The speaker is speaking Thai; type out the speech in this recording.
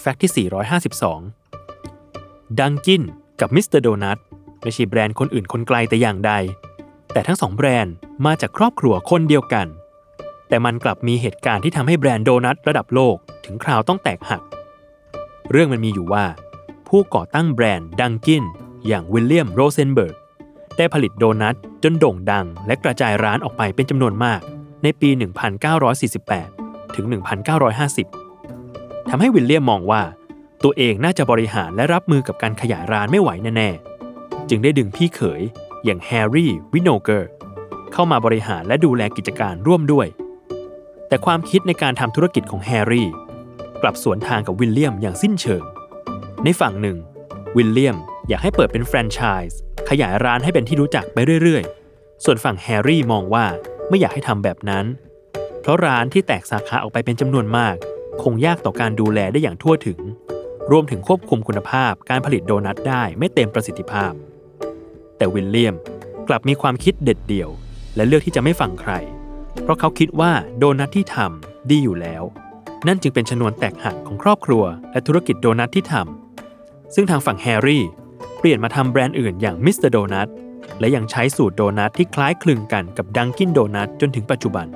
Fact ที่ 452 Dunkin' กับ Mister Donut ไม่ใช่แบรนด์คนอื่นคนไกลแต่อย่างใด แต่ทั้งสองแบรนด์มาจากครอบครัวคนเดียวกัน แต่มันกลับมีเหตุการณ์ที่ทำให้แบรนด์โดนัทระดับโลกถึงคราวต้องแตกหัก เรื่องมันมีอยู่ว่า ผู้ก่อตั้งแบรนด์ Dunkin' อย่างวิลเลียมโรเซนเบิร์กได้ผลิตโดนัทจนโด่งดังและกระจายร้านออกไปเป็นจำนวนมากในปี 1948 ถึง 1950 ทำให้วิลเลียมมองว่า ตัวเองน่าจะบริหารและรับมือกับการขยายร้านไม่ไหวแน่ๆ จึงได้ดึงพี่เขย อย่างแฮร์รี่วินโนเคอร์ เข้ามาบริหารและดูแลกิจการร่วมด้วย แต่ความคิดในการทำธุรกิจของแฮร์รี่กลับสวนทางกับวิลเลียมอย่างสิ้นเชิง ในฝั่งหนึ่ง วิลเลียมอยากให้เปิดเป็นแฟรนไชส์ขยายร้านให้เป็นที่รู้จักไปเรื่อยๆ ส่วนฝั่งแฮร์รี่มองว่าไม่อยากให้ทำแบบนั้น เพราะร้านที่แตกสาขาออกไปเป็นจำนวนมาก คงยากต่อการดูแลได้อย่างทั่วถึง รวมถึงควบคุมคุณภาพการผลิตโดนัทได้ไม่เต็มประสิทธิภาพ แต่วิลเลียมกลับมีความคิดเด็ดเดี่ยว และเลือกที่จะไม่ฟังใคร เพราะเขาคิดว่าโดนัทที่ทำดีอยู่แล้ว นั่นจึงเป็นชนวนแตกหักของครอบครัว และธุรกิจโดนัทที่ทำซึ่งทางฝั่งแฮร์รี่เปลี่ยนมาทำแบรนด์อื่นอย่างมิสเตอร์โดนัทและยังใช้สูตรโดนัทที่คล้ายคลึงกันกับดังกินโดนัทจนถึงปัจจุบัน